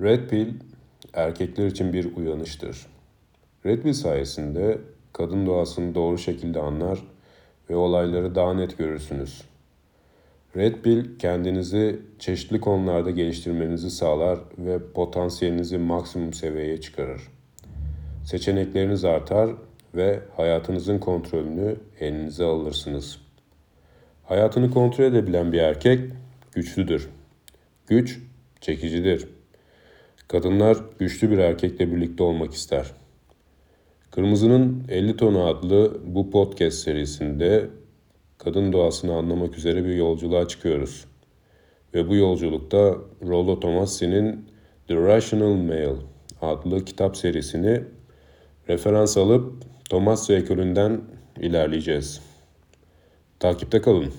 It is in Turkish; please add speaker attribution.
Speaker 1: Red Pill erkekler için bir uyanıştır. Red Pill sayesinde kadın doğasını doğru şekilde anlar ve olayları daha net görürsünüz. Red Pill kendinizi çeşitli konularda geliştirmenizi sağlar ve potansiyelinizi maksimum seviyeye çıkarır. Seçenekleriniz artar ve hayatınızın kontrolünü elinize alırsınız. Hayatını kontrol edebilen bir erkek güçlüdür. Güç çekicidir. Kadınlar güçlü bir erkekle birlikte olmak ister. Kırmızının 50 tonu adlı bu podcast serisinde kadın doğasını anlamak üzere bir yolculuğa çıkıyoruz. Ve bu yolculukta Rollo Tomassi'nin The Rational Male adlı kitap serisini referans alıp Tomassi ekolünden ilerleyeceğiz. Takipte kalın.